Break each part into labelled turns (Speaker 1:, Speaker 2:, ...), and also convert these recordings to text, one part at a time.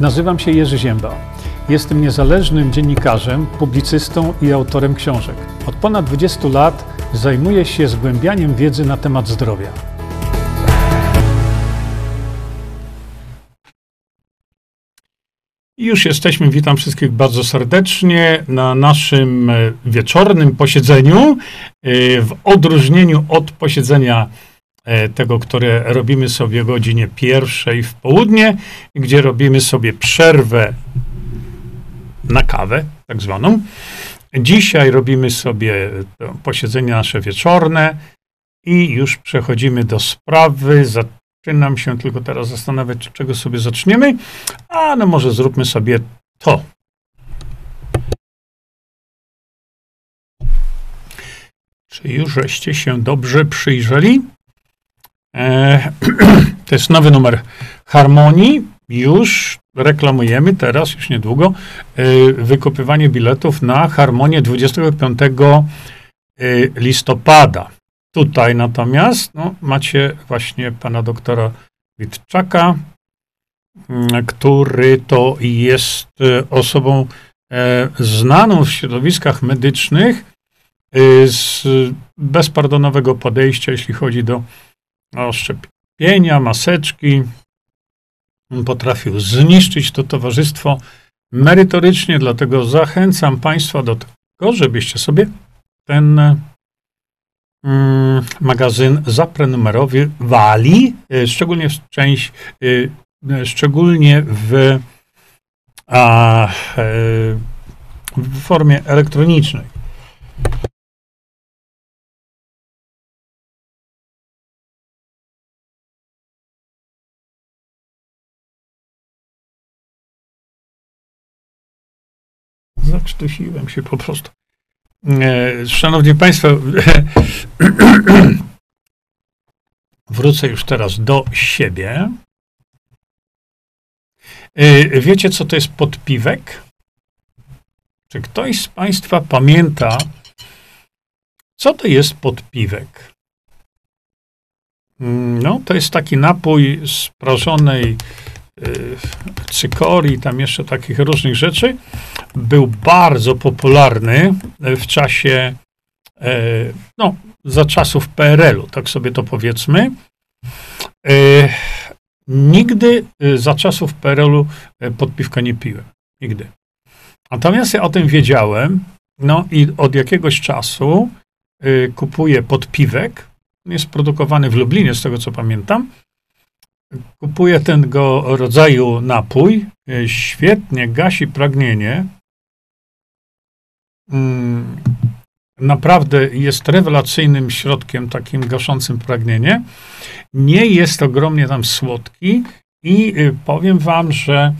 Speaker 1: Nazywam się Jerzy Zięba. Jestem niezależnym dziennikarzem, publicystą i autorem książek. Od ponad 20 lat zajmuję się zgłębianiem wiedzy na temat zdrowia. Już jesteśmy. Witam wszystkich bardzo serdecznie na naszym e, wieczornym posiedzeniu. E, w odróżnieniu od posiedzenia tego, które robimy sobie o godzinie pierwszej w południe, gdzie robimy sobie przerwę na kawę, tak zwaną. Dzisiaj robimy sobie posiedzenie nasze wieczorne i już przechodzimy do sprawy. Zaczynam się tylko teraz zastanawiać, czego sobie zaczniemy. A no może zróbmy sobie to. Czy już żeście się dobrze przyjrzeli? E, to jest nowy numer Harmonii. Już reklamujemy teraz, już niedługo, e, wykupywanie biletów na Harmonię 25 e, listopada. Tutaj natomiast no, macie właśnie pana doktora Witczaka, mm, który to jest osobą znaną w środowiskach medycznych z bezpardonowego podejścia, jeśli chodzi do szczepienia, maseczki. Potrafił zniszczyć to towarzystwo merytorycznie, dlatego zachęcam Państwa do tego, żebyście sobie ten mm, magazyn zaprenumerowali, e, szczególnie w część, e, szczególnie w, a, e, w formie elektronicznej. Zakrztusiłem się po prostu. E, szanowni Państwo, wrócę już teraz do siebie. E, wiecie, co to jest podpiwek? Czy ktoś z Państwa pamięta, co to jest podpiwek? Mm, no, to jest taki napój z prażonej Y, cykorii, tam jeszcze takich różnych rzeczy, był bardzo popularny w czasie, e, no, za czasów PRL-u, tak sobie to powiedzmy. E, nigdy y, za czasów PRL-u podpiwka nie piłem. Nigdy. Natomiast ja o tym wiedziałem, no i od jakiegoś czasu y, kupuję podpiwek. Jest produkowany w Lublinie, z tego co pamiętam. Kupuję tego rodzaju napój. Świetnie gasi pragnienie. Mm, naprawdę jest rewelacyjnym środkiem takim gaszącym pragnienie. Nie jest ogromnie tam słodki i e, powiem wam, że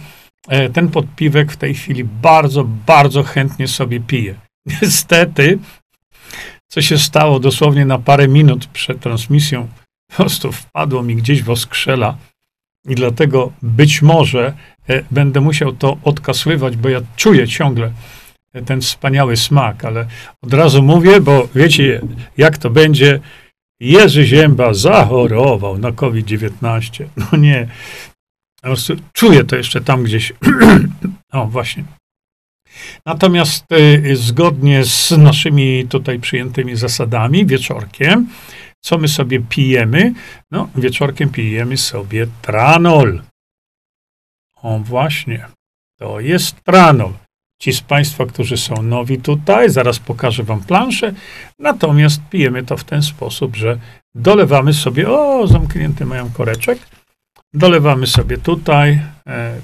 Speaker 1: e, ten podpiwek w tej chwili bardzo, bardzo chętnie sobie piję. Niestety, co się stało dosłownie na parę minut przed transmisją, po prostu wpadło mi gdzieś w oskrzela i dlatego być może e, będę musiał to odkasływać, bo ja czuję ciągle ten wspaniały smak, ale od razu mówię, bo wiecie, jak to będzie. Jerzy Zięba zachorował na COVID-19. No nie. Po prostu czuję to jeszcze tam gdzieś. o, właśnie. Natomiast y, zgodnie z naszymi tutaj przyjętymi zasadami, wieczorkiem, co my sobie pijemy? No, wieczorkiem pijemy sobie tranol. O, właśnie. To jest tranol. Ci z Państwa, którzy są nowi tutaj, zaraz pokażę Wam planszę. Natomiast pijemy to w ten sposób, że dolewamy sobie, o, zamknięty mają koreczek, dolewamy sobie tutaj e,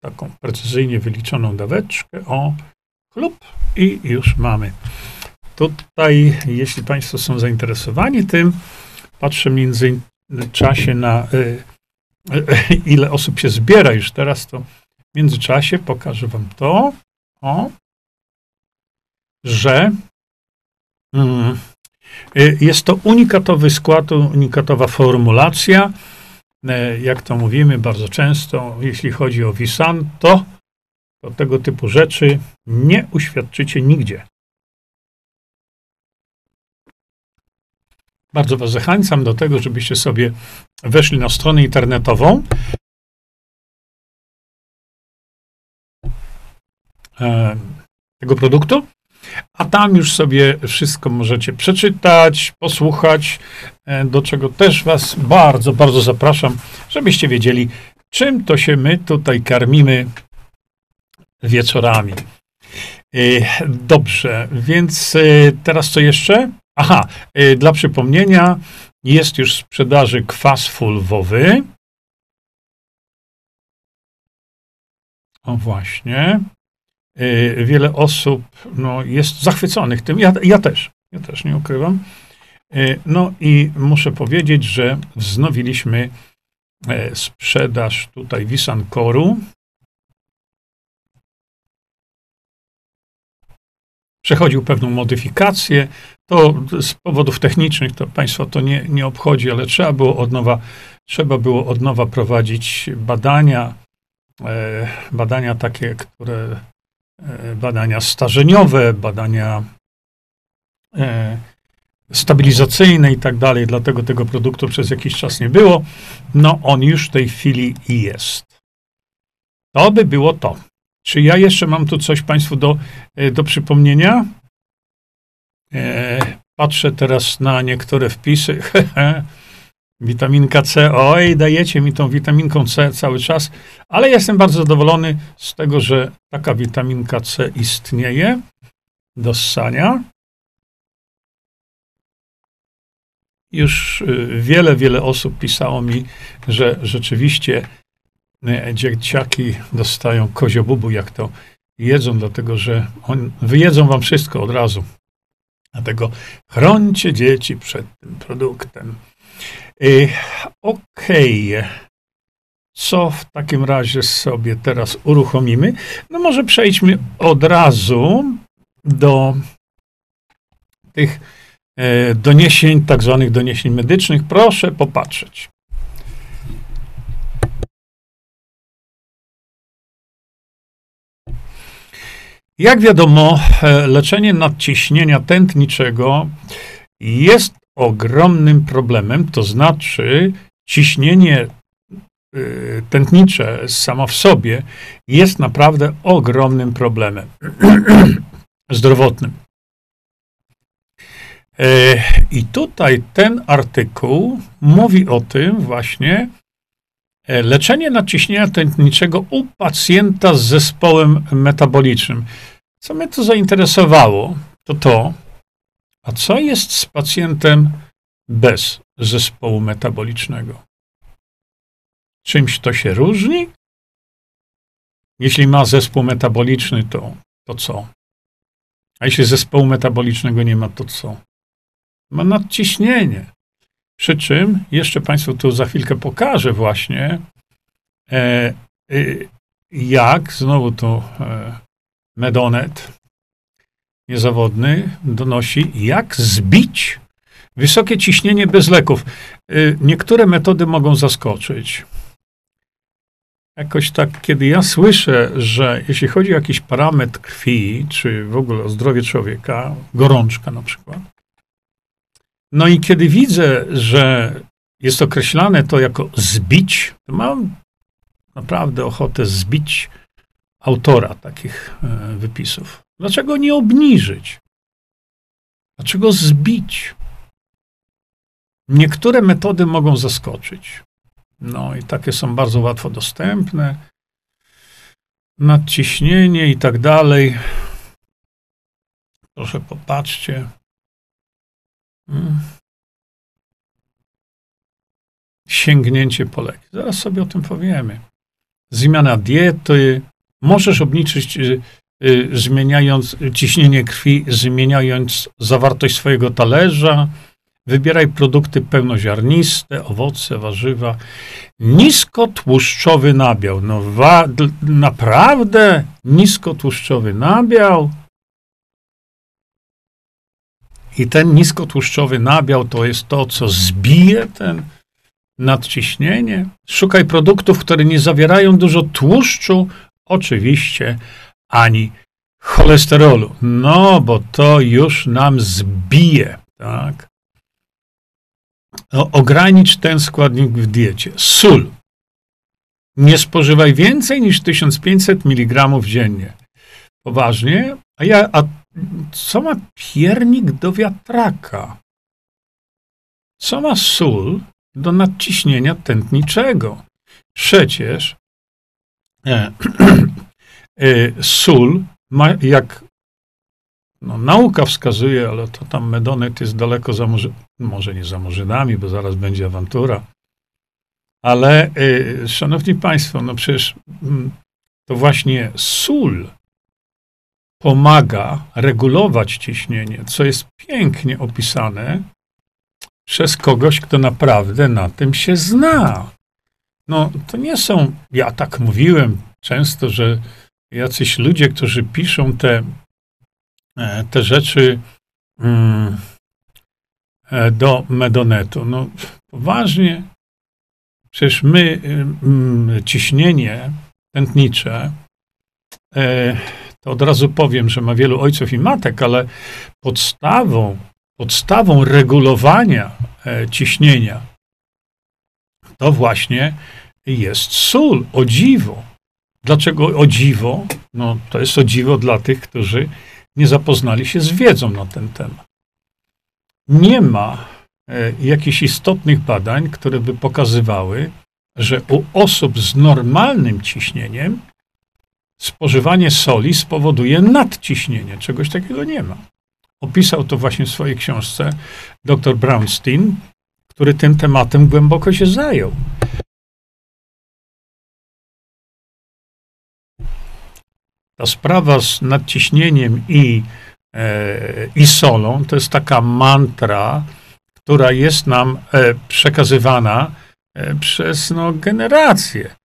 Speaker 1: taką precyzyjnie wyliczoną daweczkę, o, chlub i już mamy. Tutaj, jeśli Państwo są zainteresowani tym, patrzę w międzyczasie na y, y, ile osób się zbiera już teraz, to w międzyczasie pokażę Wam to, o, że mm, y, jest to unikatowy skład, unikatowa formulacja. Jak to mówimy bardzo często, jeśli chodzi o Visanto, to tego typu rzeczy nie uświadczycie nigdzie. Bardzo Was zachęcam do tego, żebyście sobie weszli na stronę internetową e, tego produktu, a tam już sobie wszystko możecie przeczytać, posłuchać, e, do czego też Was bardzo, bardzo zapraszam, żebyście wiedzieli, czym to się my tutaj karmimy wieczorami. E, dobrze, więc teraz co jeszcze? Aha, dla przypomnienia, jest już w sprzedaży kwas fulwowy. O właśnie. Y, wiele osób no, jest zachwyconych tym. Ja, ja też. Ja też nie ukrywam. Y, no i muszę powiedzieć, że wznowiliśmy e, sprzedaż tutaj Wisankoru. Przechodził pewną modyfikację. To z powodów technicznych to Państwa to nie, nie obchodzi, ale trzeba było od nowa, trzeba było od nowa prowadzić badania, e, badania takie, które E, badania starzeniowe, badania e, stabilizacyjne i tak dalej, dlatego tego produktu przez jakiś czas nie było. No, on już w tej chwili jest. To by było to. Czy ja jeszcze mam tu coś Państwu do, e, do przypomnienia? Patrzę teraz na niektóre wpisy. Witaminka C, oj, dajecie mi tą witaminką C cały czas, ale jestem bardzo zadowolony z tego, że taka witaminka C istnieje do ssania. Już y, wiele, wiele osób pisało mi, że rzeczywiście dzieciaki dostają koziobubu, jak to jedzą, dlatego że on, wyjedzą wam wszystko od razu. Dlatego chroncie dzieci przed tym produktem. Y, okej. Okay. Co w takim razie sobie teraz uruchomimy? No może przejdźmy od razu do tych e, doniesień, tak zwanych doniesień medycznych. Proszę popatrzeć. Jak wiadomo, e, leczenie nadciśnienia tętniczego jest ogromnym problemem, to znaczy ciśnienie y, tętnicze samo w sobie jest naprawdę ogromnym problemem zdrowotnym. E, I tutaj ten artykuł mówi o tym właśnie, e, leczenie nadciśnienia tętniczego u pacjenta z zespołem metabolicznym. Co mnie to zainteresowało, to to, a co jest z pacjentem bez zespołu metabolicznego? Czymś to się różni? Jeśli ma zespół metaboliczny, to, to co? A jeśli zespołu metabolicznego nie ma, to co? Ma nadciśnienie. Przy czym, jeszcze Państwu tu za chwilkę pokażę właśnie, e, e, jak, znowu to e, Medonet, niezawodny donosi, jak zbić wysokie ciśnienie bez leków. Y, niektóre metody mogą zaskoczyć. Jakoś tak, kiedy ja słyszę, że jeśli chodzi o jakiś parametr krwi, czy w ogóle o zdrowie człowieka, gorączka na przykład, no i kiedy widzę, że jest określane to jako zbić, to mam naprawdę ochotę zbić autora takich e, wypisów. Dlaczego nie obniżyć? Dlaczego zbić? Niektóre metody mogą zaskoczyć. No i takie są bardzo łatwo dostępne. Nadciśnienie i tak dalej. Proszę popatrzcie. Sięgnięcie po leki. Zaraz sobie o tym powiemy. Zmiana diety. Możesz obniżyć y, Y, zmieniając ciśnienie krwi, zmieniając zawartość swojego talerza. Wybieraj produkty pełnoziarniste, owoce, warzywa. Niskotłuszczowy nabiał. No wa, naprawdę niskotłuszczowy nabiał. I ten niskotłuszczowy nabiał to jest to, co zbije ten nadciśnienie. Szukaj produktów, które nie zawierają dużo tłuszczu, oczywiście, ani cholesterolu. No, bo to już nam zbije, tak? No, ogranicz ten składnik w diecie. Sól. Nie spożywaj więcej niż 1500 mg dziennie. Poważnie? A ja, a co ma piernik do wiatraka? Co ma sól do nadciśnienia tętniczego? Przecież e, e, sól ma, jak no, nauka wskazuje, ale to tam medonet jest daleko za może, może nie za Murzynami, bo zaraz będzie awantura. Ale, y, szanowni państwo, no przecież mm, to właśnie sól pomaga regulować ciśnienie, co jest pięknie opisane przez kogoś, kto naprawdę na tym się zna. No, to nie są, ja tak mówiłem często, że jacyś ludzie, którzy piszą te, e, te rzeczy mm, e, do Medonetu, no poważnie, przecież my mm, ciśnienie tętnicze e, to od razu powiem, że ma wielu ojców i matek, ale podstawą, podstawą regulowania e, ciśnienia to właśnie jest sól, o dziwo. Dlaczego o dziwo? No, to jest o dziwo dla tych, którzy nie zapoznali się z wiedzą na ten temat. Nie ma e, jakichś istotnych badań, które by pokazywały, że u osób z normalnym ciśnieniem spożywanie soli spowoduje nadciśnienie. Czegoś takiego nie ma. Opisał to właśnie w swojej książce dr Brownstein, który tym tematem głęboko się zajął. Ta sprawa z nadciśnieniem i, e, i solą to jest taka mantra, która jest nam e, przekazywana e, przez no, generacje.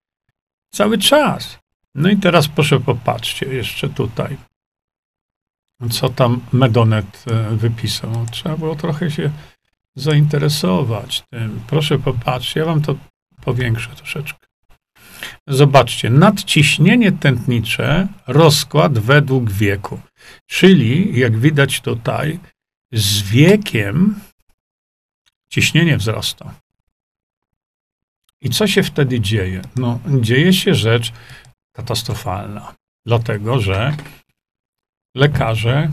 Speaker 1: Cały czas. No i teraz proszę popatrzcie jeszcze tutaj. Co tam Medonet e, wypisał? Trzeba było trochę się zainteresować tym. Proszę popatrzcie, ja wam to powiększę troszeczkę. Zobaczcie, nadciśnienie tętnicze, rozkład według wieku. Czyli, jak widać tutaj, z wiekiem ciśnienie wzrasta. I co się wtedy dzieje? No, dzieje się rzecz katastrofalna. Dlatego, że lekarze,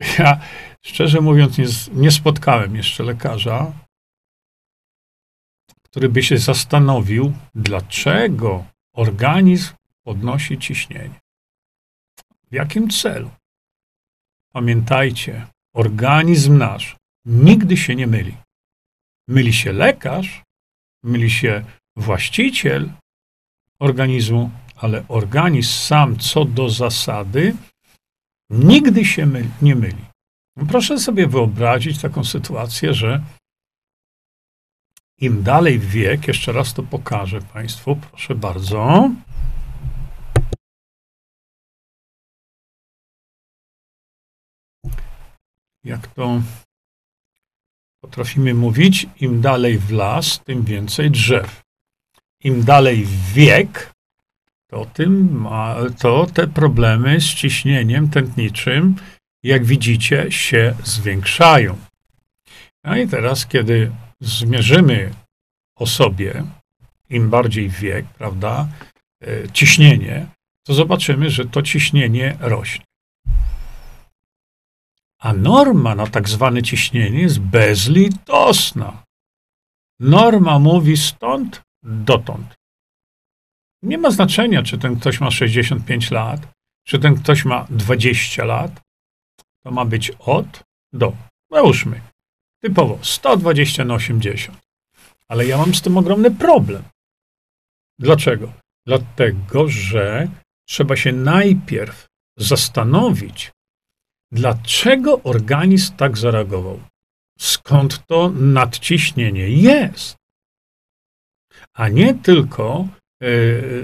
Speaker 1: ja szczerze mówiąc, nie, nie spotkałem jeszcze lekarza, który by się zastanowił, dlaczego organizm podnosi ciśnienie. W jakim celu? Pamiętajcie, organizm nasz nigdy się nie myli. Myli się lekarz, myli się właściciel, organizmu, ale organizm sam co do zasady nigdy się myli, nie myli. Proszę sobie wyobrazić taką sytuację, że im dalej w wiek, jeszcze raz to pokażę Państwu, proszę bardzo. Jak to potrafimy mówić, im dalej w las, tym więcej drzew im dalej wiek, to, tym ma, to te problemy z ciśnieniem tętniczym, jak widzicie, się zwiększają. No i teraz, kiedy zmierzymy osobie, im bardziej wiek, prawda, e, ciśnienie, to zobaczymy, że to ciśnienie rośnie. A norma na tak zwane ciśnienie jest bezlitosna. Norma mówi stąd dotąd. Nie ma znaczenia, czy ten ktoś ma 65 lat, czy ten ktoś ma 20 lat. To ma być od do. Załóżmy, typowo 120 na 80. Ale ja mam z tym ogromny problem. Dlaczego? Dlatego, że trzeba się najpierw zastanowić, dlaczego organizm tak zareagował. Skąd to nadciśnienie jest? A nie tylko e,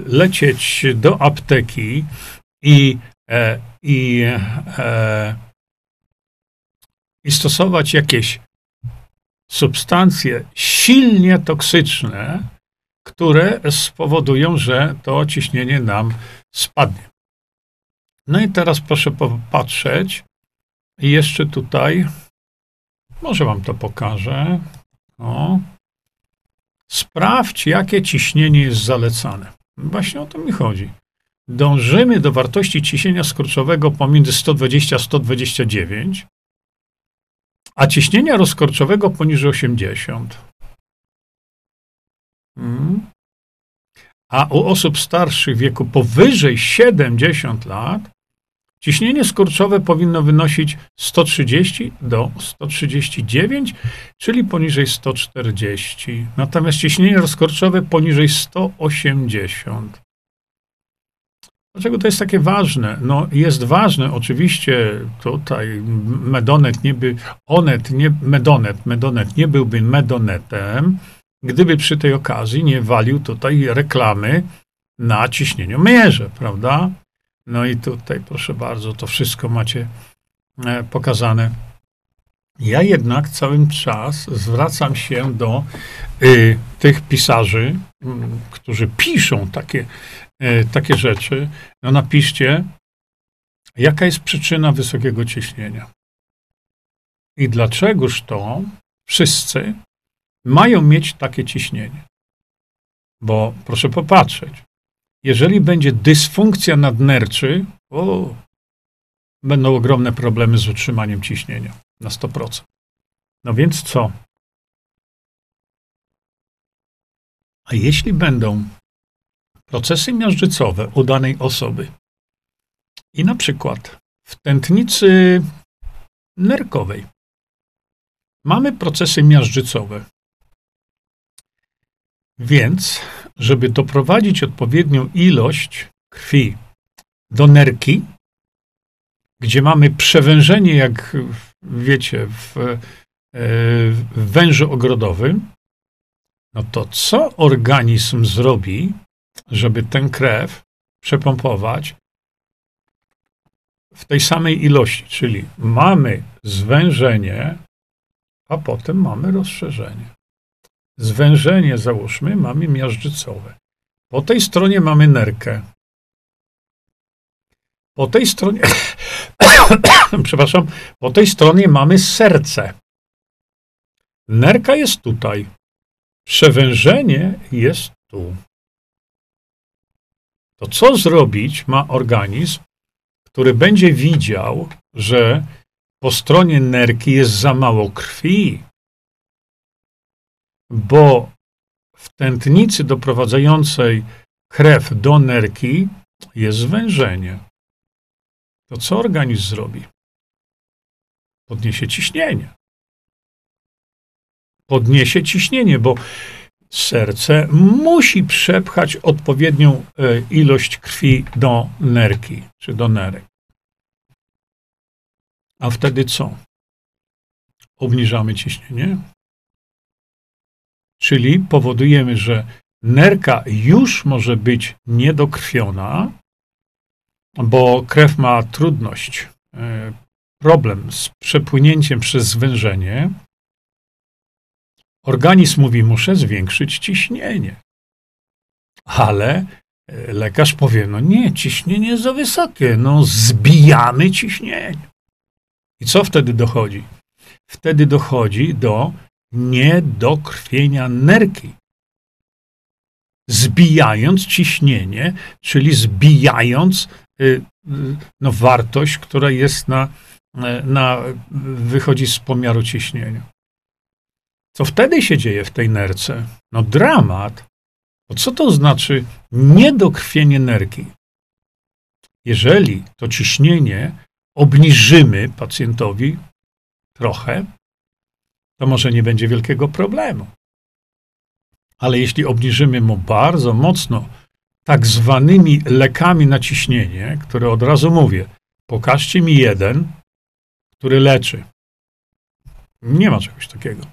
Speaker 1: lecieć do apteki i, e, i, e, i stosować jakieś substancje silnie toksyczne, które spowodują, że to ciśnienie nam spadnie. No i teraz proszę popatrzeć. Jeszcze tutaj, może wam to pokażę. O, Sprawdź, jakie ciśnienie jest zalecane. Właśnie o to mi chodzi. dążymy do wartości ciśnienia skurczowego pomiędzy 120 a 129, a ciśnienia rozkorczowego poniżej 80. Hmm. A u osób starszych wieku powyżej 70 lat ciśnienie skurczowe powinno wynosić 130 do 139, czyli poniżej 140. Natomiast ciśnienie rozkorczowe poniżej 180. Dlaczego to jest takie ważne? No jest ważne, oczywiście tutaj Medonet nie by, Onet, nie, Medonet, Medonet nie byłby Medonetem, gdyby przy tej okazji nie walił tutaj reklamy na ciśnieniu mierze, prawda? No i tutaj, proszę bardzo, to wszystko macie e, pokazane. Ja jednak cały czas zwracam się do y, tych pisarzy, y, którzy piszą takie E, takie rzeczy, no napiszcie, jaka jest przyczyna wysokiego ciśnienia. I dlaczegoż to wszyscy mają mieć takie ciśnienie. Bo proszę popatrzeć, jeżeli będzie dysfunkcja nadnerczy, o, będą ogromne problemy z utrzymaniem ciśnienia na 100%. No więc co? A jeśli będą procesy miażdżycowe u danej osoby. I na przykład w tętnicy nerkowej mamy procesy miażdżycowe. Więc, żeby doprowadzić odpowiednią ilość krwi do nerki, gdzie mamy przewężenie, jak wiecie, w, e, w wężu ogrodowym, no to co organizm zrobi, żeby tę krew przepompować w tej samej ilości, czyli mamy zwężenie, a potem mamy rozszerzenie. Zwężenie, załóżmy, mamy miażdżycowe. Po tej stronie mamy nerkę. Po tej stronie, przepraszam, po tej stronie mamy serce. Nerka jest tutaj. Przewężenie jest tu to co zrobić ma organizm, który będzie widział, że po stronie nerki jest za mało krwi, bo w tętnicy doprowadzającej krew do nerki jest zwężenie. To co organizm zrobi? Podniesie ciśnienie. Podniesie ciśnienie, bo serce musi przepchać odpowiednią e, ilość krwi do nerki, czy do nerek. A wtedy co? Obniżamy ciśnienie, czyli powodujemy, że nerka już może być niedokrwiona, bo krew ma trudność, e, problem z przepłynięciem przez zwężenie, Organizm mówi, muszę zwiększyć ciśnienie. Ale e, lekarz powie, no nie, ciśnienie za wysokie, no zbijamy ciśnienie. I co wtedy dochodzi? Wtedy dochodzi do niedokrwienia nerki. Zbijając ciśnienie, czyli zbijając y, y, no, wartość, która jest na, e, na, wychodzi z pomiaru ciśnienia. Co wtedy się dzieje w tej nerce? No dramat. Bo co to znaczy niedokrwienie nerki? Jeżeli to ciśnienie obniżymy pacjentowi trochę, to może nie będzie wielkiego problemu. Ale jeśli obniżymy mu bardzo mocno tak zwanymi lekami na ciśnienie, które od razu mówię, pokażcie mi jeden, który leczy. Nie ma czegoś takiego.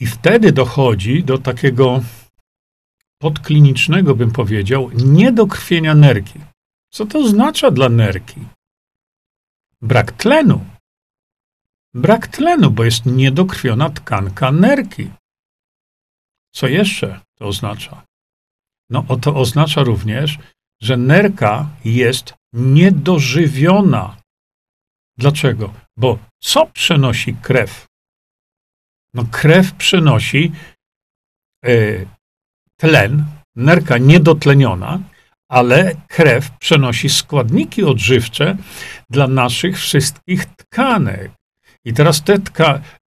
Speaker 1: I wtedy dochodzi do takiego podklinicznego, bym powiedział, niedokrwienia nerki. Co to oznacza dla nerki? Brak tlenu. Brak tlenu, bo jest niedokrwiona tkanka nerki. Co jeszcze to oznacza? No, to oznacza również, że nerka jest niedożywiona. Dlaczego? Bo co przenosi krew? No, krew przenosi y, tlen, nerka niedotleniona, ale krew przenosi składniki odżywcze dla naszych wszystkich tkanek. I teraz te,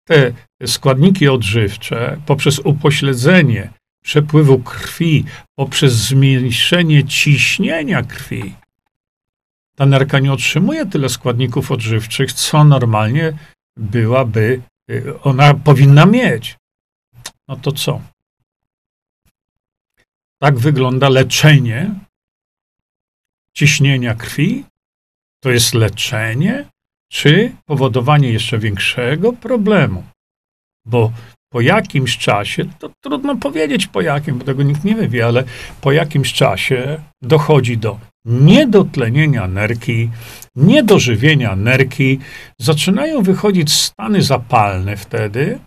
Speaker 1: te składniki odżywcze poprzez upośledzenie przepływu krwi, poprzez zmniejszenie ciśnienia krwi, ta nerka nie otrzymuje tyle składników odżywczych, co normalnie byłaby, y, ona powinna mieć. No to co? Tak wygląda leczenie ciśnienia krwi? To jest leczenie, czy powodowanie jeszcze większego problemu? Bo po jakimś czasie, to trudno powiedzieć po jakim, bo tego nikt nie wie, ale po jakimś czasie dochodzi do niedotlenienia nerki, niedożywienia nerki, zaczynają wychodzić stany zapalne wtedy,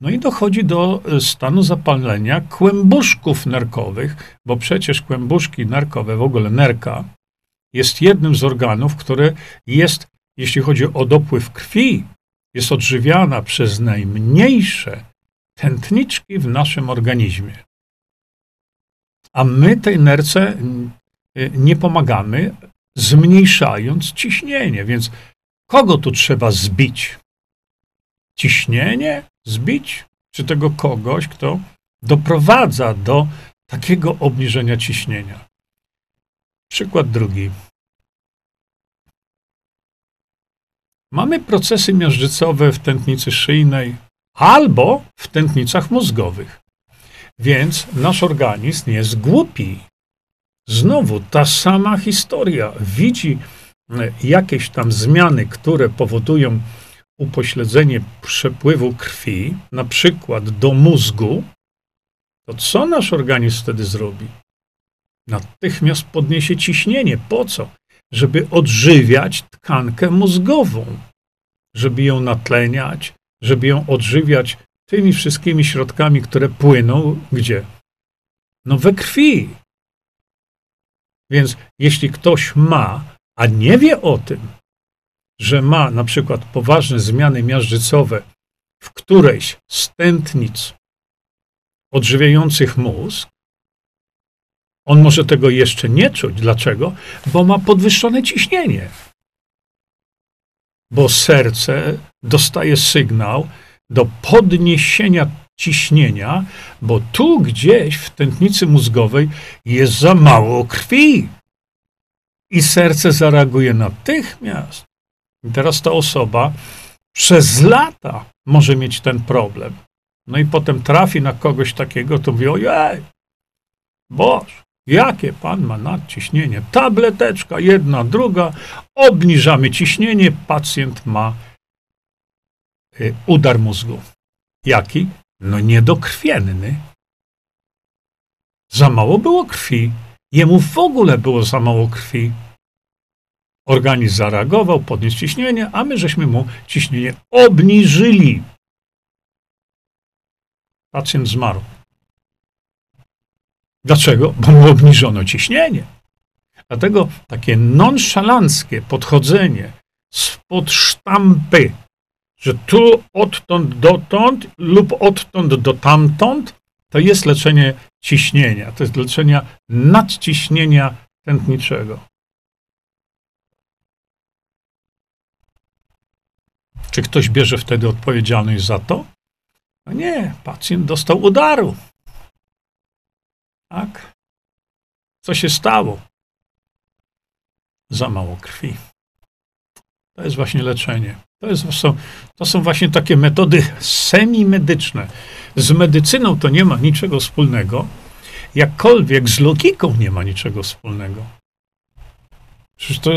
Speaker 1: no i dochodzi do e, stanu zapalenia kłębuszków nerkowych, bo przecież kłębuszki nerkowe, w ogóle nerka, jest jednym z organów, które jest, jeśli chodzi o dopływ krwi, jest odżywiana przez najmniejsze tętniczki w naszym organizmie. A my tej nerce y, nie pomagamy, zmniejszając ciśnienie. Więc kogo tu trzeba zbić? Ciśnienie zbić? Czy tego kogoś, kto doprowadza do takiego obniżenia ciśnienia? Przykład drugi. Mamy procesy miażdżycowe w tętnicy szyjnej albo w tętnicach mózgowych. Więc nasz organizm jest głupi. Znowu ta sama historia. Widzi e, jakieś tam zmiany, które powodują upośledzenie przepływu krwi, na przykład do mózgu, to co nasz organizm wtedy zrobi? Natychmiast podniesie ciśnienie. Po co? Żeby odżywiać tkankę mózgową, żeby ją natleniać, żeby ją odżywiać tymi wszystkimi środkami, które płyną gdzie? No we krwi. Więc jeśli ktoś ma, a nie wie o tym, że ma na przykład poważne zmiany miażdżycowe w którejś z tętnic odżywiających mózg, on może tego jeszcze nie czuć. Dlaczego? Bo ma podwyższone ciśnienie. Bo serce dostaje sygnał, do podniesienia ciśnienia, bo tu gdzieś w tętnicy mózgowej jest za mało krwi. I serce zareaguje natychmiast. I teraz ta osoba przez lata może mieć ten problem. No i potem trafi na kogoś takiego, to mówi, ojej, boż, jakie pan ma nadciśnienie? Tableteczka, jedna, druga, obniżamy ciśnienie, pacjent ma Y, udar mózgu. Jaki? No niedokrwienny. Za mało było krwi. Jemu w ogóle było za mało krwi. Organizm zareagował, podniósł ciśnienie, a my żeśmy mu ciśnienie obniżyli. Pacjent zmarł. Dlaczego? Bo mu obniżono ciśnienie. Dlatego takie nonszalanckie podchodzenie spod sztampy że tu odtąd dotąd lub odtąd do tamtąd to jest leczenie ciśnienia, to jest leczenie nadciśnienia tętniczego. Czy ktoś bierze wtedy odpowiedzialność za to? No nie, pacjent dostał udaru. Tak? Co się stało? Za mało krwi. To jest właśnie leczenie. To, jest, są, to są właśnie takie metody semimedyczne. Z medycyną to nie ma niczego wspólnego, jakkolwiek z logiką nie ma niczego wspólnego. Przecież to,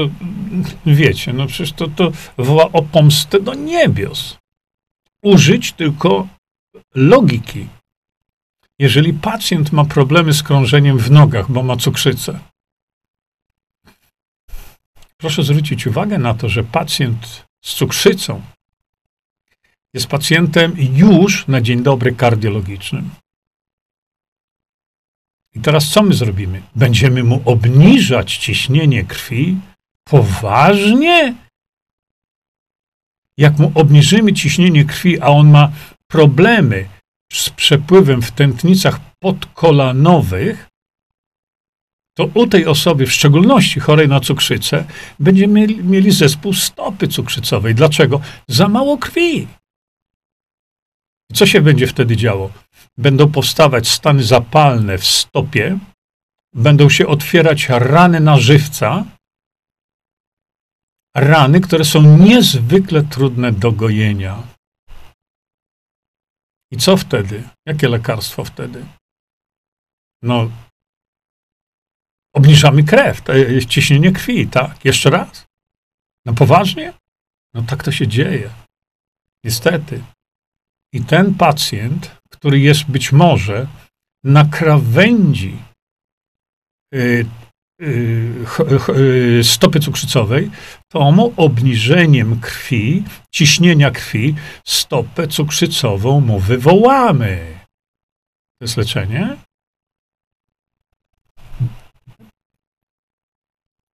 Speaker 1: wiecie, no przecież to, to woła o pomstę do niebios. Użyć tylko logiki. Jeżeli pacjent ma problemy z krążeniem w nogach, bo ma cukrzycę, proszę zwrócić uwagę na to, że pacjent z cukrzycą jest pacjentem już na dzień dobry kardiologicznym. I teraz co my zrobimy? Będziemy mu obniżać ciśnienie krwi? Poważnie? Jak mu obniżymy ciśnienie krwi, a on ma problemy z przepływem w tętnicach podkolanowych, to u tej osoby, w szczególności chorej na cukrzycę, będziemy mieli, mieli zespół stopy cukrzycowej. Dlaczego? Za mało krwi. Co się będzie wtedy działo? Będą powstawać stany zapalne w stopie, będą się otwierać rany na żywca, rany, które są niezwykle trudne do gojenia. I co wtedy? Jakie lekarstwo wtedy? No, obniżamy krew, to jest ciśnienie krwi, tak? Jeszcze raz? No poważnie? No tak to się dzieje. Niestety. I ten pacjent, który jest być może na krawędzi y, stopy cukrzycowej, to obniżeniem krwi, ciśnienia krwi, stopę cukrzycową mu wywołamy. To jest leczenie?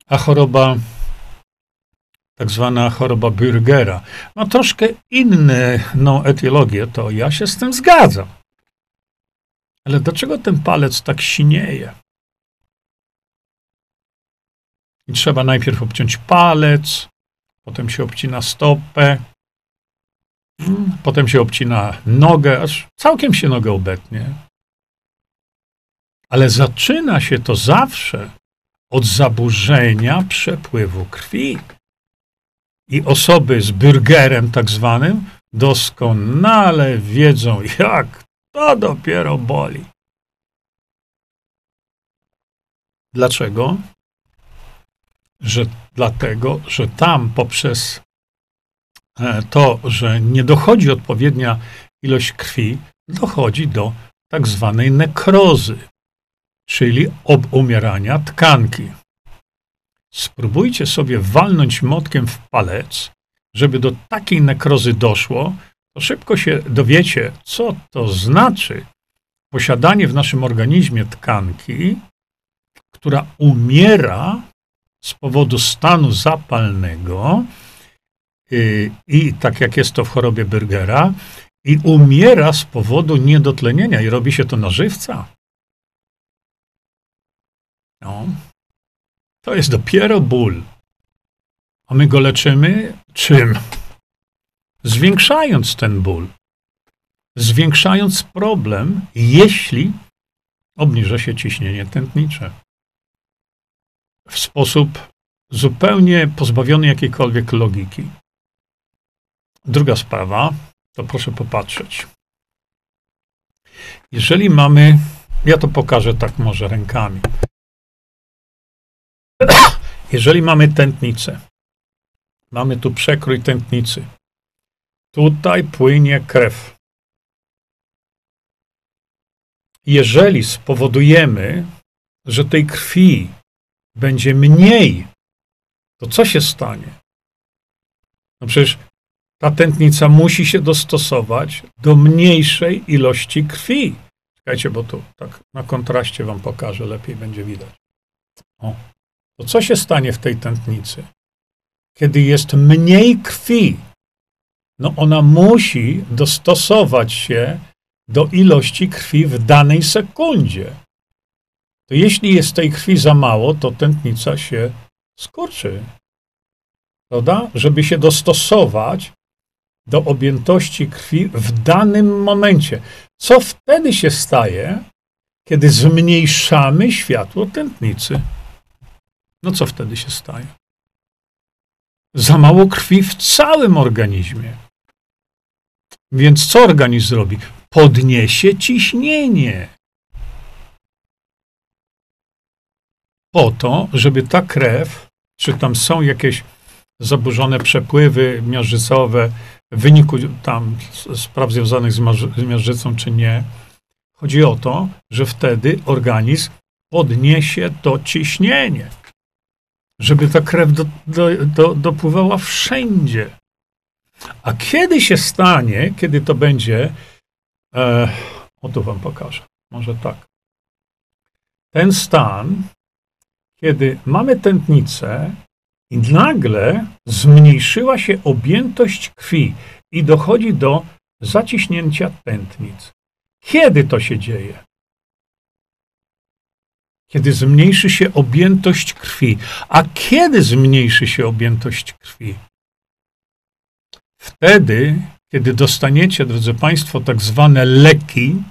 Speaker 1: A choroba, tak zwana choroba Bürgera, ma troszkę inną etiologię, to ja się z tym zgadzam. Ale dlaczego ten palec tak sinieje? I trzeba najpierw obciąć palec, potem się obcina stopę, potem się obcina nogę, aż całkiem się nogę obetnie. Ale zaczyna się to zawsze od zaburzenia przepływu krwi. I osoby z burgerem tak zwanym doskonale wiedzą, jak to dopiero boli. Dlaczego? Że dlatego, że tam poprzez e, to, że nie dochodzi odpowiednia ilość krwi, dochodzi do tak zwanej nekrozy czyli obumierania tkanki. Spróbujcie sobie walnąć motkiem w palec, żeby do takiej nekrozy doszło, to szybko się dowiecie, co to znaczy posiadanie w naszym organizmie tkanki, która umiera z powodu stanu zapalnego i, i tak jak jest to w chorobie Burgera, i umiera z powodu niedotlenienia i robi się to na żywca. No. To jest dopiero ból. A my go leczymy czym? Zwiększając ten ból. Zwiększając problem, jeśli obniża się ciśnienie tętnicze. W sposób zupełnie pozbawiony jakiejkolwiek logiki. Druga sprawa, to proszę popatrzeć. Jeżeli mamy, ja to pokażę tak może rękami. Jeżeli mamy tętnicę, mamy tu przekrój tętnicy, tutaj płynie krew. Jeżeli spowodujemy, że tej krwi będzie mniej, to co się stanie? No przecież ta tętnica musi się dostosować do mniejszej ilości krwi. Czekajcie, bo tu tak na kontraście wam pokażę, lepiej będzie widać. O to co się stanie w tej tętnicy? Kiedy jest mniej krwi, no ona musi dostosować się do ilości krwi w danej sekundzie. To jeśli jest tej krwi za mało, to tętnica się skurczy. Prawda? Żeby się dostosować do objętości krwi w danym momencie. Co wtedy się staje, kiedy zmniejszamy światło tętnicy? no co wtedy się staje? Za mało krwi w całym organizmie. Więc co organizm zrobi? Podniesie ciśnienie. Po to, żeby ta krew, czy tam są jakieś zaburzone przepływy miażdżycowe w wyniku tam spraw związanych z, z miażdżycą, czy nie. Chodzi o to, że wtedy organizm podniesie to ciśnienie żeby ta krew do, do, do, dopływała wszędzie. A kiedy się stanie, kiedy to będzie, e, o tu wam pokażę, może tak. Ten stan, kiedy mamy tętnicę i nagle zmniejszyła się objętość krwi i dochodzi do zaciśnięcia tętnic. Kiedy to się dzieje? kiedy zmniejszy się objętość krwi. A kiedy zmniejszy się objętość krwi? Wtedy, kiedy dostaniecie, drodzy Państwo, tak zwane leki,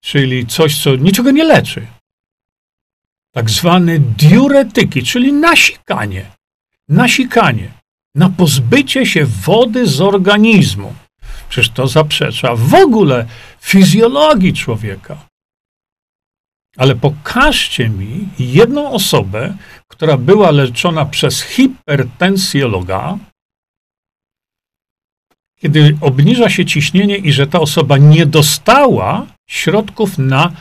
Speaker 1: czyli coś, co niczego nie leczy. Tak zwane diuretyki, czyli nasikanie. Nasikanie na pozbycie się wody z organizmu. Przecież to zaprzecza w ogóle fizjologii człowieka. Ale pokażcie mi jedną osobę, która była leczona przez hipertensjologa, kiedy obniża się ciśnienie i że ta osoba nie dostała środków na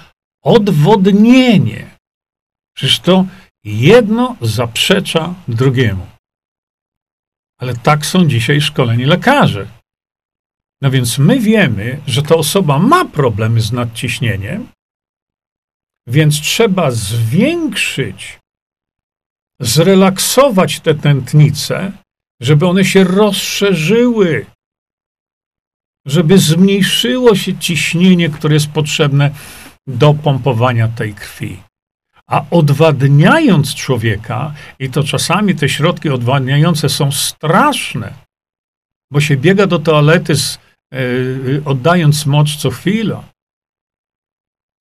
Speaker 1: odwodnienie. Przecież to jedno zaprzecza drugiemu. Ale tak są dzisiaj szkoleni lekarze. No więc my wiemy, że ta osoba ma problemy z nadciśnieniem, więc trzeba zwiększyć, zrelaksować te tętnice, żeby one się rozszerzyły, żeby zmniejszyło się ciśnienie, które jest potrzebne do pompowania tej krwi. A odwadniając człowieka, i to czasami te środki odwadniające są straszne, bo się biega do toalety z, yy, oddając mocz co chwila.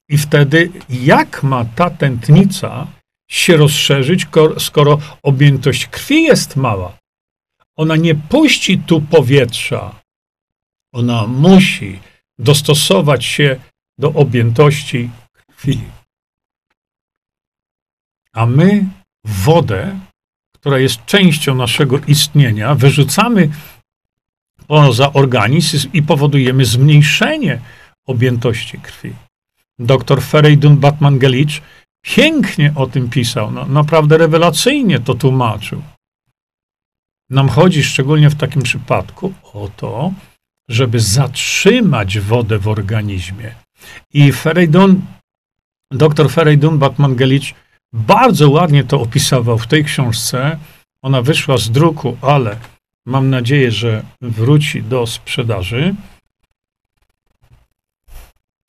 Speaker 1: I wtedy jak ma ta tętnica się rozszerzyć, skoro objętość krwi jest mała? Ona nie puści tu powietrza. Ona musi dostosować się do objętości krwi. A my wodę, która jest częścią naszego istnienia, wyrzucamy poza organizm i powodujemy zmniejszenie objętości krwi. Dr Fereydun Batman-Gelicz pięknie o tym pisał, no, naprawdę rewelacyjnie to tłumaczył. Nam chodzi szczególnie w takim przypadku o to, żeby zatrzymać wodę w organizmie. I Fereydun, dr Fereydun Batman-Gelicz bardzo ładnie to opisywał w tej książce. Ona wyszła z druku, ale mam nadzieję, że wróci do sprzedaży.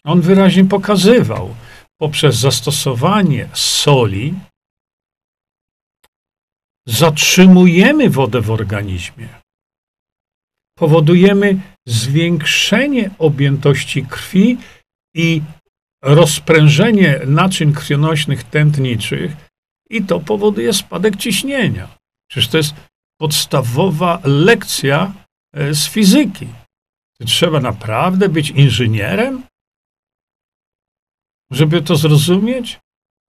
Speaker 1: On wyraźnie pokazywał, poprzez zastosowanie soli zatrzymujemy wodę w organizmie. Powodujemy zwiększenie objętości krwi i rozprężenie naczyń krwionośnych tętniczych i to powoduje spadek ciśnienia. Przecież to jest podstawowa lekcja e, z fizyki. Trzeba naprawdę być inżynierem, żeby to zrozumieć?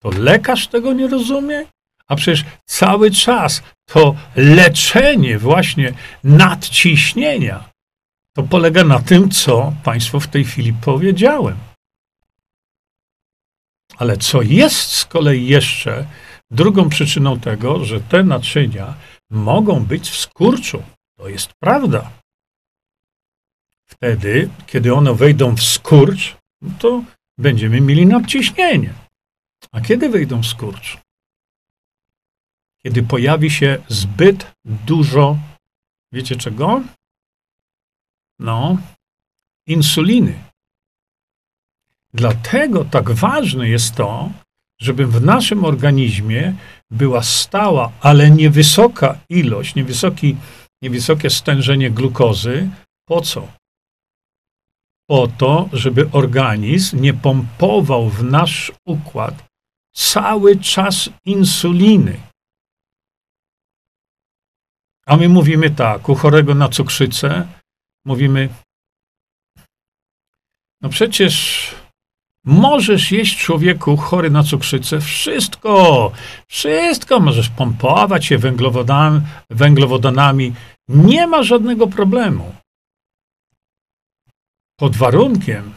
Speaker 1: To lekarz tego nie rozumie? A przecież cały czas to leczenie właśnie nadciśnienia to polega na tym, co Państwu w tej chwili powiedziałem. Ale co jest z kolei jeszcze drugą przyczyną tego, że te naczynia mogą być w skurczu, to jest prawda. Wtedy, kiedy one wejdą w skurcz, to będziemy mieli nadciśnienie. A kiedy wejdą w skurcz? Kiedy pojawi się zbyt dużo, wiecie czego? No, insuliny. Dlatego tak ważne jest to, żeby w naszym organizmie była stała, ale niewysoka ilość, niewysoki, niewysokie stężenie glukozy. Po co? Po to, żeby organizm nie pompował w nasz układ cały czas insuliny. A my mówimy tak, u chorego na cukrzycę mówimy, no przecież Możesz jeść człowieku chory na cukrzycę wszystko, wszystko możesz pompować się węglowodanami, węglowodanami. Nie ma żadnego problemu. Pod warunkiem,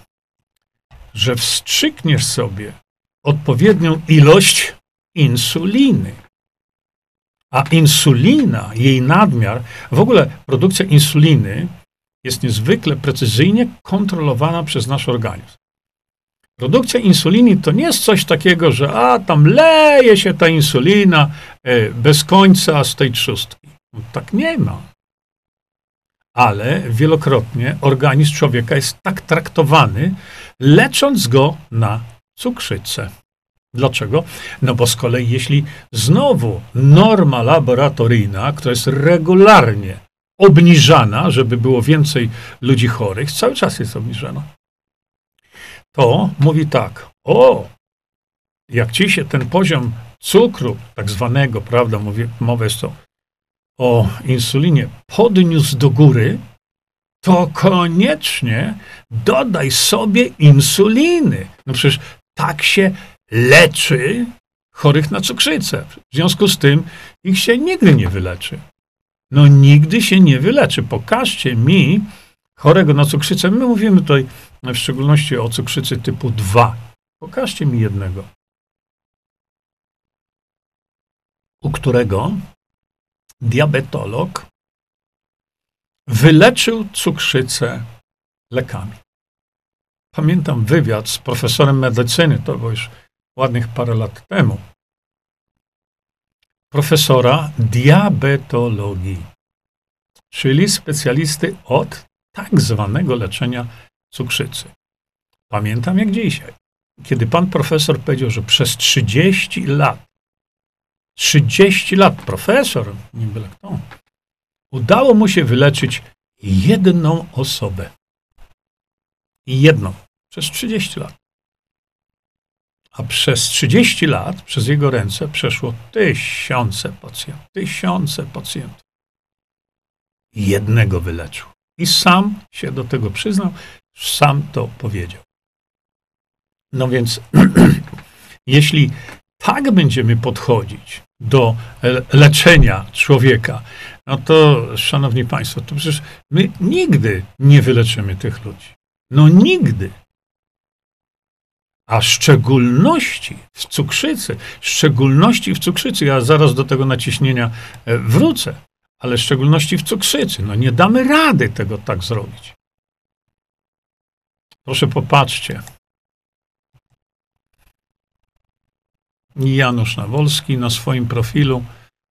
Speaker 1: że wstrzykniesz sobie odpowiednią ilość insuliny. A insulina, jej nadmiar, w ogóle produkcja insuliny jest niezwykle precyzyjnie kontrolowana przez nasz organizm. Produkcja insuliny to nie jest coś takiego, że a tam leje się ta insulina e, bez końca z tej trzustki. No, tak nie ma. Ale wielokrotnie organizm człowieka jest tak traktowany, lecząc go na cukrzycę. Dlaczego? No bo z kolei, jeśli znowu norma laboratoryjna, która jest regularnie obniżana, żeby było więcej ludzi chorych, cały czas jest obniżana, to mówi tak: O, jak ci się ten poziom cukru, tak zwanego, prawda, mówię, mowa jest to o insulinie, podniósł do góry, to koniecznie dodaj sobie insuliny. No przecież tak się leczy chorych na cukrzycę. W związku z tym ich się nigdy nie wyleczy. No nigdy się nie wyleczy. Pokażcie mi chorego na cukrzycę. My mówimy tutaj w szczególności o cukrzycy typu 2. Pokażcie mi jednego, u którego diabetolog wyleczył cukrzycę lekami. Pamiętam wywiad z profesorem medycyny, to było już ładnych parę lat temu. Profesora diabetologii, czyli specjalisty od tak zwanego leczenia cukrzycy. Pamiętam jak dzisiaj, kiedy pan profesor powiedział, że przez 30 lat, 30 lat profesor, nie byle kto, udało mu się wyleczyć jedną osobę. Jedną. Przez 30 lat. A przez 30 lat przez jego ręce przeszło tysiące pacjentów. Tysiące pacjentów. Jednego wyleczył. I sam się do tego przyznał, sam to powiedział. No więc, jeśli tak będziemy podchodzić do leczenia człowieka, no to, szanowni państwo, to przecież my nigdy nie wyleczymy tych ludzi. No nigdy. A szczególności w cukrzycy, szczególności w cukrzycy, ja zaraz do tego naciśnienia e, wrócę, ale szczególności w cukrzycy, no nie damy rady tego tak zrobić. Proszę popatrzcie. Janusz Nawolski na swoim profilu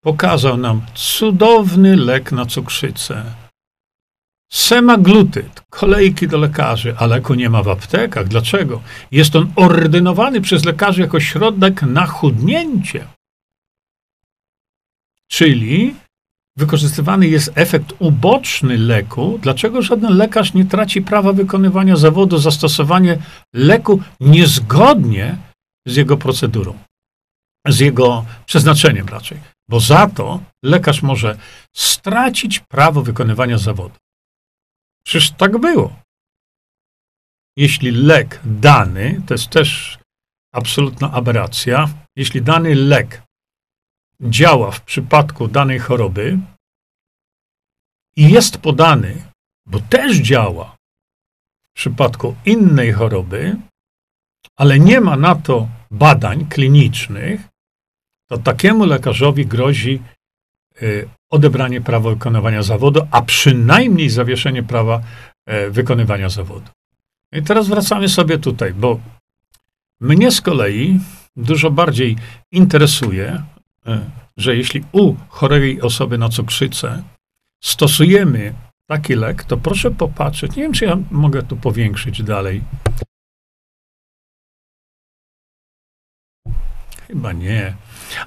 Speaker 1: pokazał nam cudowny lek na cukrzycę. Semaglutyd, kolejki do lekarzy, a leku nie ma w aptekach. Dlaczego? Jest on ordynowany przez lekarzy jako środek na chudnięcie. Czyli wykorzystywany jest efekt uboczny leku. Dlaczego żaden lekarz nie traci prawa wykonywania zawodu zastosowanie leku niezgodnie z jego procedurą, z jego przeznaczeniem raczej? Bo za to lekarz może stracić prawo wykonywania zawodu. Przecież tak było. Jeśli lek dany, to jest też absolutna aberracja, jeśli dany lek działa w przypadku danej choroby i jest podany, bo też działa w przypadku innej choroby, ale nie ma na to badań klinicznych, to takiemu lekarzowi grozi y, odebranie prawa wykonywania zawodu, a przynajmniej zawieszenie prawa y, wykonywania zawodu. I teraz wracamy sobie tutaj, bo mnie z kolei dużo bardziej interesuje, że jeśli u chorej osoby na cukrzycę stosujemy taki lek, to proszę popatrzeć. Nie wiem, czy ja mogę tu powiększyć dalej. Chyba nie.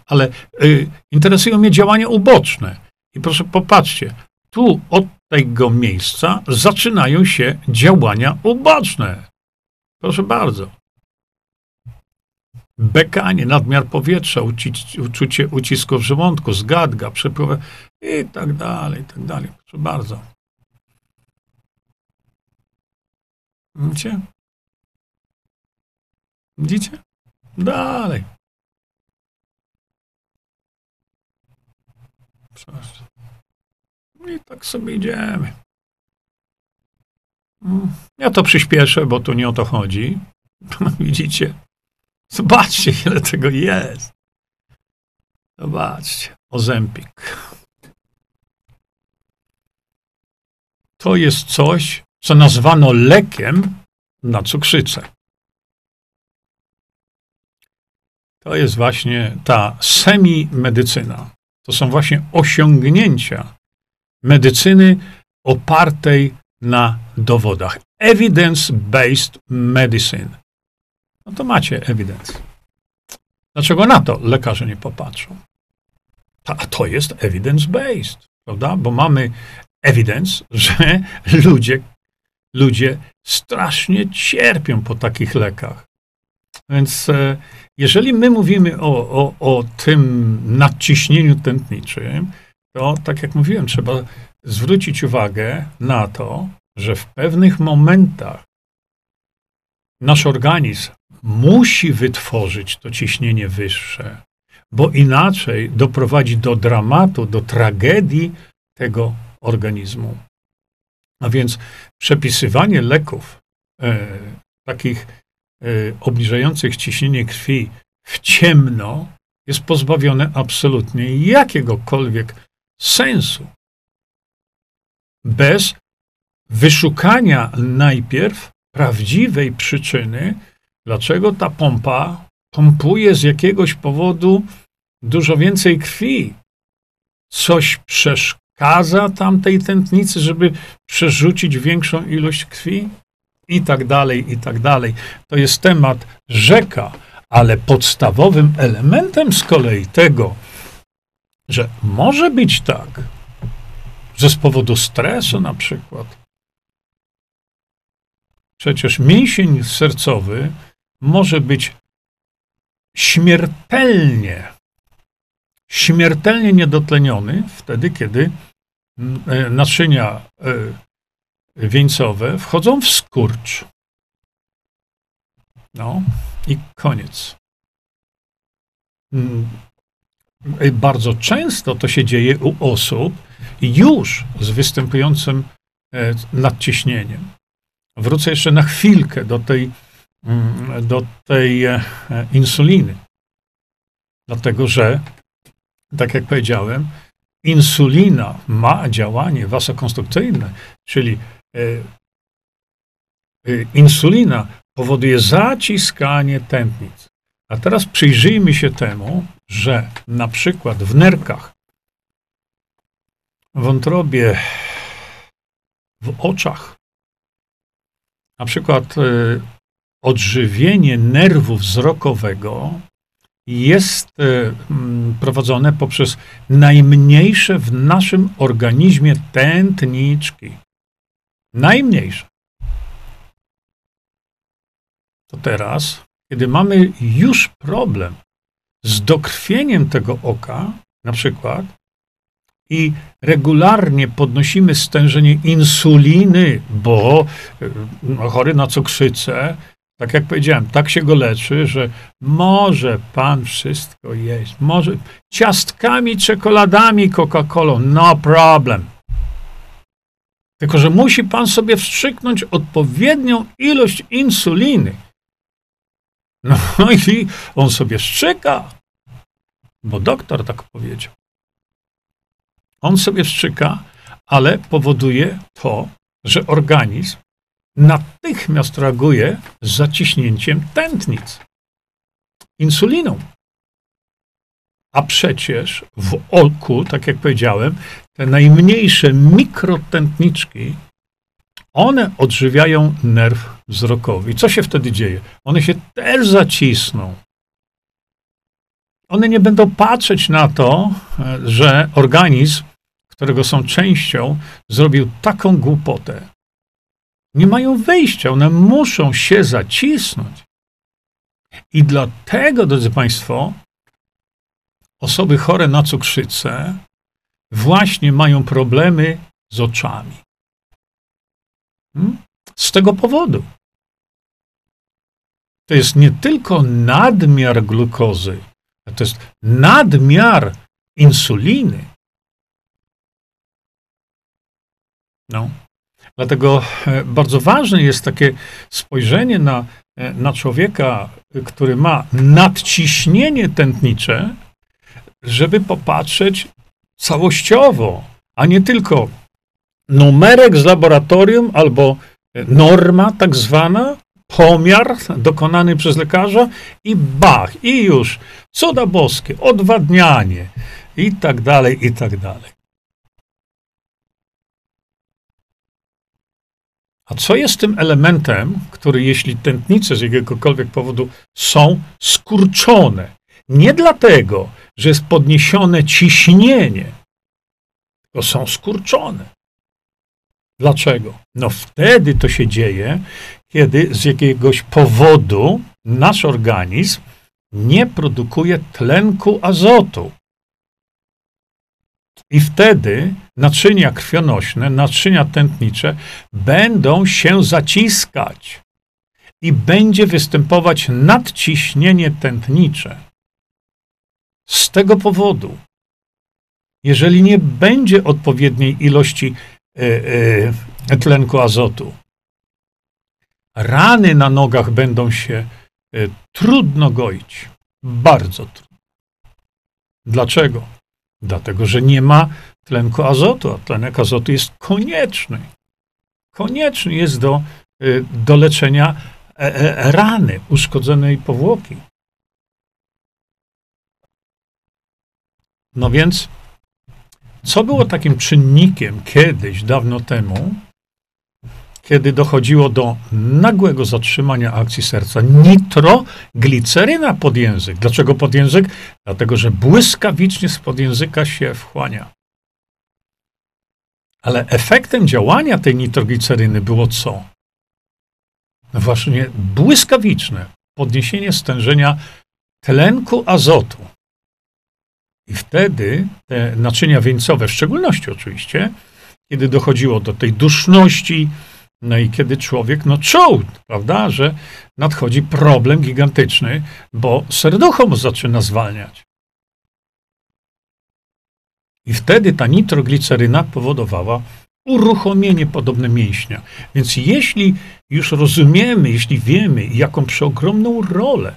Speaker 1: Ale y, interesują mnie działania uboczne. I proszę popatrzcie, tu od tego miejsca zaczynają się działania uboczne. Proszę bardzo. Bekanie, nadmiar powietrza, uci- uczucie ucisku w żołądku, zgadga, przepływ i tak dalej, i tak dalej. Proszę bardzo. Widzicie? Widzicie? Dalej. I tak sobie idziemy. Mm, ja to przyspieszę, bo tu nie o to chodzi. Widzicie? Zobaczcie, ile tego jest. Zobaczcie. Ozempik. To jest coś, co nazwano lekiem na cukrzycę. To jest właśnie ta semi-medycyna. To są właśnie osiągnięcia medycyny opartej na dowodach. Evidence-based medicine. No to macie evidence. Dlaczego na to lekarze nie popatrzą? A to jest evidence-based, prawda? Bo mamy evidence, że ludzie, ludzie strasznie cierpią po takich lekach. Więc e, jeżeli my mówimy o, o, o tym nadciśnieniu tętniczym, to tak jak mówiłem, trzeba zwrócić uwagę na to, że w pewnych momentach nasz organizm musi wytworzyć to ciśnienie wyższe, bo inaczej doprowadzi do dramatu, do tragedii tego organizmu. A więc przepisywanie leków e, takich e, obniżających ciśnienie krwi w ciemno jest pozbawione absolutnie jakiegokolwiek sensu. Bez wyszukania najpierw prawdziwej przyczyny, dlaczego ta pompa pompuje z jakiegoś powodu dużo więcej krwi. Coś przeszkadza tamtej tętnicy, żeby przerzucić większą ilość krwi? I tak dalej, i tak dalej. To jest temat rzeka, ale podstawowym elementem z kolei tego, że może być tak, że z powodu stresu na przykład, przecież mięsień sercowy może być śmiertelnie, śmiertelnie niedotleniony wtedy, kiedy mm, e, naczynia e, wieńcowe wchodzą w skurcz. No i koniec. Mm, e, bardzo często to się dzieje u osób już z występującym nadciśnieniem. Wrócę jeszcze na chwilkę do tej do tej e, insuliny. Dlatego, że, tak jak powiedziałem, insulina ma działanie wasokonstrukcyjne, czyli e, e, insulina powoduje zaciskanie tętnic. A teraz przyjrzyjmy się temu, że na przykład w nerkach, wątrobie, w oczach, na przykład odżywienie nerwu wzrokowego jest e, prowadzone poprzez najmniejsze w naszym organizmie tętniczki. Najmniejsze. To teraz, kiedy mamy już problem z dokrwieniem tego oka, na przykład, i regularnie podnosimy stężenie insuliny, bo e, chory na cukrzycę tak jak powiedziałem, tak się go leczy, że może pan wszystko jeść. Może ciastkami, czekoladami, Coca-Colą, no problem. Tylko, że musi pan sobie wstrzyknąć odpowiednią ilość insuliny. No i on sobie wstrzyka, bo doktor tak powiedział. On sobie wstrzyka, ale powoduje to, że organizm natychmiast reaguje z zaciśnięciem tętnic, insuliną. A przecież w oku, tak jak powiedziałem, te najmniejsze mikrotętniczki, one odżywiają nerw wzrokowy. I co się wtedy dzieje? One się też zacisną. One nie będą patrzeć na to, że organizm, którego są częścią, zrobił taką głupotę, nie mają wyjścia, one muszą się zacisnąć. I dlatego, drodzy Państwo, osoby chore na cukrzycę właśnie mają problemy z oczami. Hmm? Z tego powodu. To jest nie tylko nadmiar glukozy, to jest nadmiar insuliny. No. Dlatego e, bardzo ważne jest takie spojrzenie na, e, na człowieka, który ma nadciśnienie tętnicze, żeby popatrzeć całościowo, a nie tylko numerek z laboratorium albo norma tak zwana, pomiar dokonany przez lekarza i bach, i już cuda boskie, odwadnianie i tak dalej, i tak dalej. A co jest tym elementem, który jeśli tętnice z jakiegokolwiek powodu są skurczone, Nie dlatego, że jest podniesione ciśnienie, tylko są skurczone. Dlaczego? No wtedy to się dzieje, kiedy z jakiegoś powodu nasz organizm nie produkuje tlenku azotu. I wtedy naczynia krwionośne, naczynia tętnicze będą się zaciskać i będzie występować nadciśnienie tętnicze. Z tego powodu, jeżeli nie będzie odpowiedniej ilości e, e, tlenku azotu, rany na nogach będą się e, trudno goić. Bardzo trudno. Dlaczego? Dlatego, że nie ma tlenku azotu, a tlenek azotu jest konieczny. Konieczny jest do, do leczenia rany, uszkodzonej powłoki. No więc, co było takim czynnikiem kiedyś, dawno temu, kiedy dochodziło do nagłego zatrzymania akcji serca? Nitrogliceryna pod język. Dlaczego pod język? Dlatego, że błyskawicznie z pod języka się wchłania. Ale efektem działania tej nitrogliceryny było co? No właśnie błyskawiczne podniesienie stężenia tlenku azotu. I wtedy te naczynia wieńcowe, w szczególności oczywiście, kiedy dochodziło do tej duszności, no i kiedy człowiek no, czuł, prawda, że nadchodzi problem gigantyczny, bo serducho mu zaczyna zwalniać. I wtedy ta nitrogliceryna powodowała uruchomienie podobne mięśnia. Więc jeśli już rozumiemy, jeśli wiemy, jaką przeogromną rolę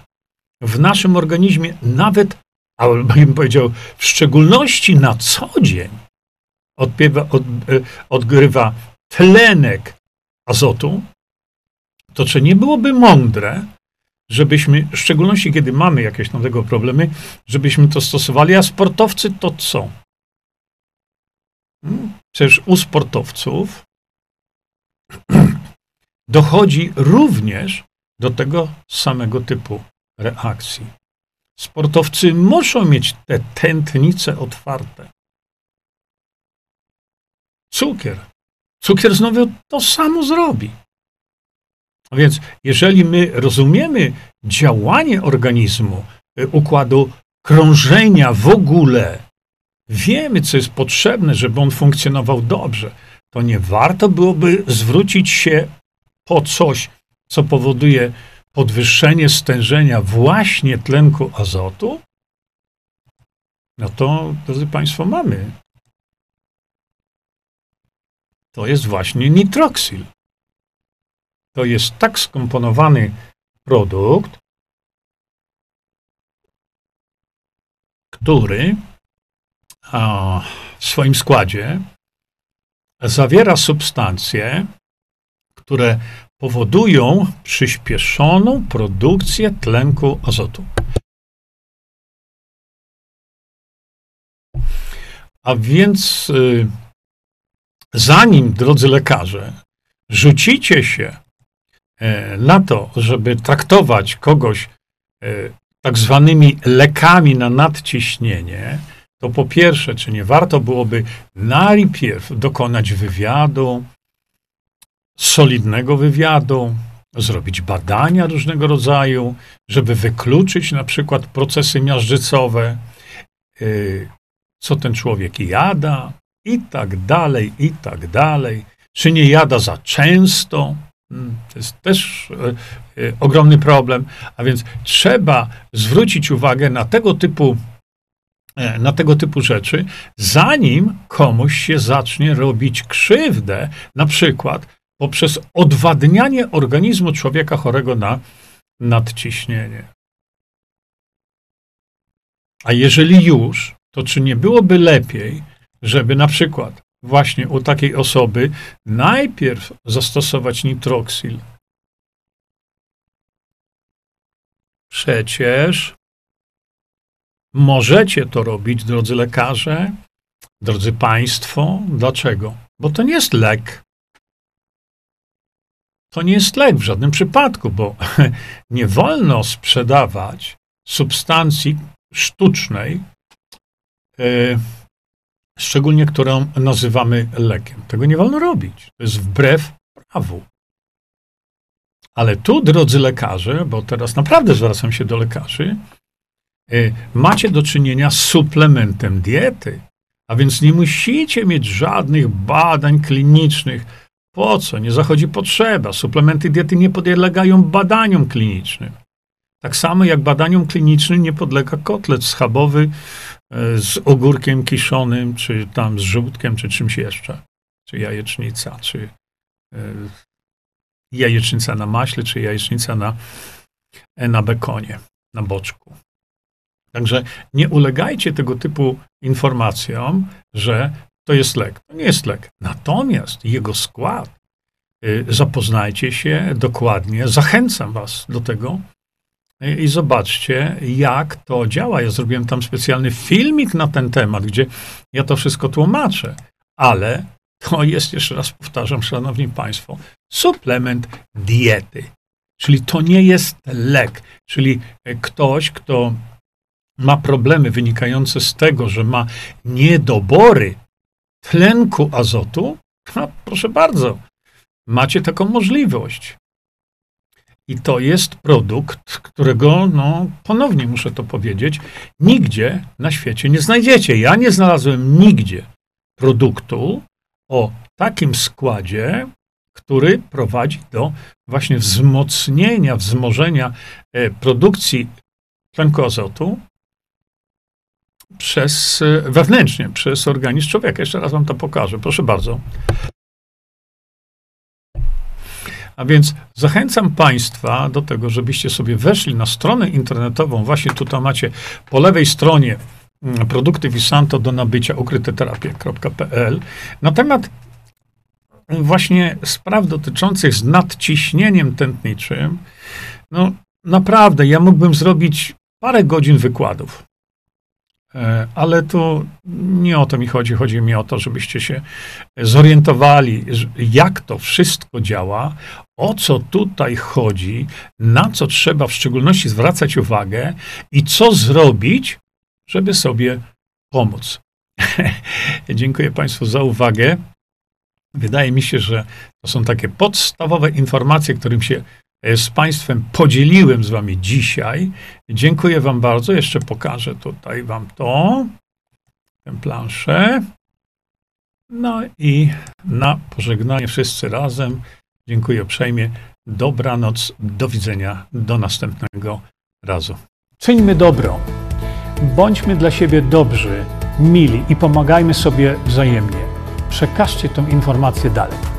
Speaker 1: w naszym organizmie, nawet ale bym powiedział, w szczególności na co dzień od, e, odgrywa tlenek azotu, to czy nie byłoby mądre, żebyśmy, w szczególności kiedy mamy jakieś nowego problemy, żebyśmy to stosowali, a sportowcy to co? Hmm? Przecież u sportowców dochodzi również do tego samego typu reakcji. Sportowcy muszą mieć te tętnice otwarte. Cukier. Cukier znowu to samo zrobi. A więc, jeżeli my rozumiemy działanie organizmu, y, układu krążenia w ogóle, wiemy, co jest potrzebne, żeby on funkcjonował dobrze, to nie warto byłoby zwrócić się po coś, co powoduje podwyższenie stężenia właśnie tlenku azotu, no to, drodzy Państwo, mamy. To jest właśnie nitroksyl. To jest tak skomponowany produkt, który w swoim składzie zawiera substancje, które powodują przyspieszoną produkcję tlenku azotu. A więc y, zanim, drodzy lekarze, rzucicie się e, na to, żeby traktować kogoś e, tak zwanymi lekami na nadciśnienie, to po pierwsze, czy nie warto byłoby najpierw dokonać wywiadu, solidnego wywiadu, zrobić badania różnego rodzaju, żeby wykluczyć na przykład procesy miażdżycowe, y, co ten człowiek jada i tak dalej, i tak dalej. Czy nie jada za często? Hmm, to jest też y, y, ogromny problem, a więc trzeba zwrócić uwagę na tego typu e, na tego typu rzeczy, zanim komuś się zacznie robić krzywdę, na przykład poprzez odwadnianie organizmu człowieka chorego na nadciśnienie. A jeżeli już, to czy nie byłoby lepiej, żeby na przykład właśnie u takiej osoby najpierw zastosować nitroksyl? Przecież możecie to robić, drodzy lekarze, drodzy Państwo. Dlaczego? Bo to nie jest lek. To nie jest lek w żadnym przypadku, bo nie wolno sprzedawać substancji, sztucznej, e, szczególnie którą nazywamy lekiem. Tego nie wolno robić. To jest wbrew prawu. Ale tu, drodzy lekarze, bo teraz naprawdę zwracam się do lekarzy, e, macie do czynienia z suplementem diety. A więc nie musicie mieć żadnych badań klinicznych. Po co? Nie zachodzi potrzeba. Suplementy diety nie podlegają badaniom klinicznym. Tak samo jak badaniom klinicznym nie podlega kotlet schabowy z ogórkiem kiszonym, czy tam z żółtkiem, czy czymś jeszcze. Czy jajecznica, czy e, jajecznica na maśle, czy jajecznica na, e, na bekonie, na boczku. Także nie ulegajcie tego typu informacjom, że to jest lek. To nie jest lek. Natomiast jego skład, zapoznajcie się dokładnie, zachęcam Was do tego i zobaczcie, jak to działa. Ja zrobiłem tam specjalny filmik na ten temat, gdzie ja to wszystko tłumaczę, ale to jest, jeszcze raz powtarzam, Szanowni Państwo, suplement diety. Czyli to nie jest lek. Czyli ktoś, kto ma problemy wynikające z tego, że ma niedobory tlenku azotu, proszę bardzo, macie taką możliwość. I to jest produkt, którego, no, ponownie muszę to powiedzieć, nigdzie na świecie nie znajdziecie. Ja nie znalazłem nigdzie produktu o takim składzie, który prowadzi do właśnie wzmocnienia, wzmożenia e, produkcji tlenku azotu przez, e, wewnętrznie, przez organizm człowieka. Jeszcze raz wam to pokażę. Proszę bardzo. A więc zachęcam Państwa do tego, żebyście sobie weszli na stronę internetową. Właśnie tutaj macie po lewej stronie mm, produkty Visanto do nabycia ukryteterapie.pl na temat właśnie spraw dotyczących z nadciśnieniem tętniczym. No naprawdę, ja mógłbym zrobić parę godzin wykładów ale tu nie o to mi chodzi. Chodzi mi o to, żebyście się zorientowali, jak to wszystko działa, o co tutaj chodzi, na co trzeba w szczególności zwracać uwagę i co zrobić, żeby sobie pomóc. Dziękuję Państwu za uwagę. Wydaje mi się, że to są takie podstawowe informacje, którym się E, z Państwem podzieliłem z Wami dzisiaj. Dziękuję Wam bardzo. Jeszcze pokażę tutaj Wam to, tę planszę. No i na pożegnanie wszyscy razem. Dziękuję uprzejmie. Dobranoc, do widzenia, do następnego razu. Czyńmy dobro. Bądźmy dla siebie dobrzy, mili i pomagajmy sobie wzajemnie. Przekażcie tę informację dalej.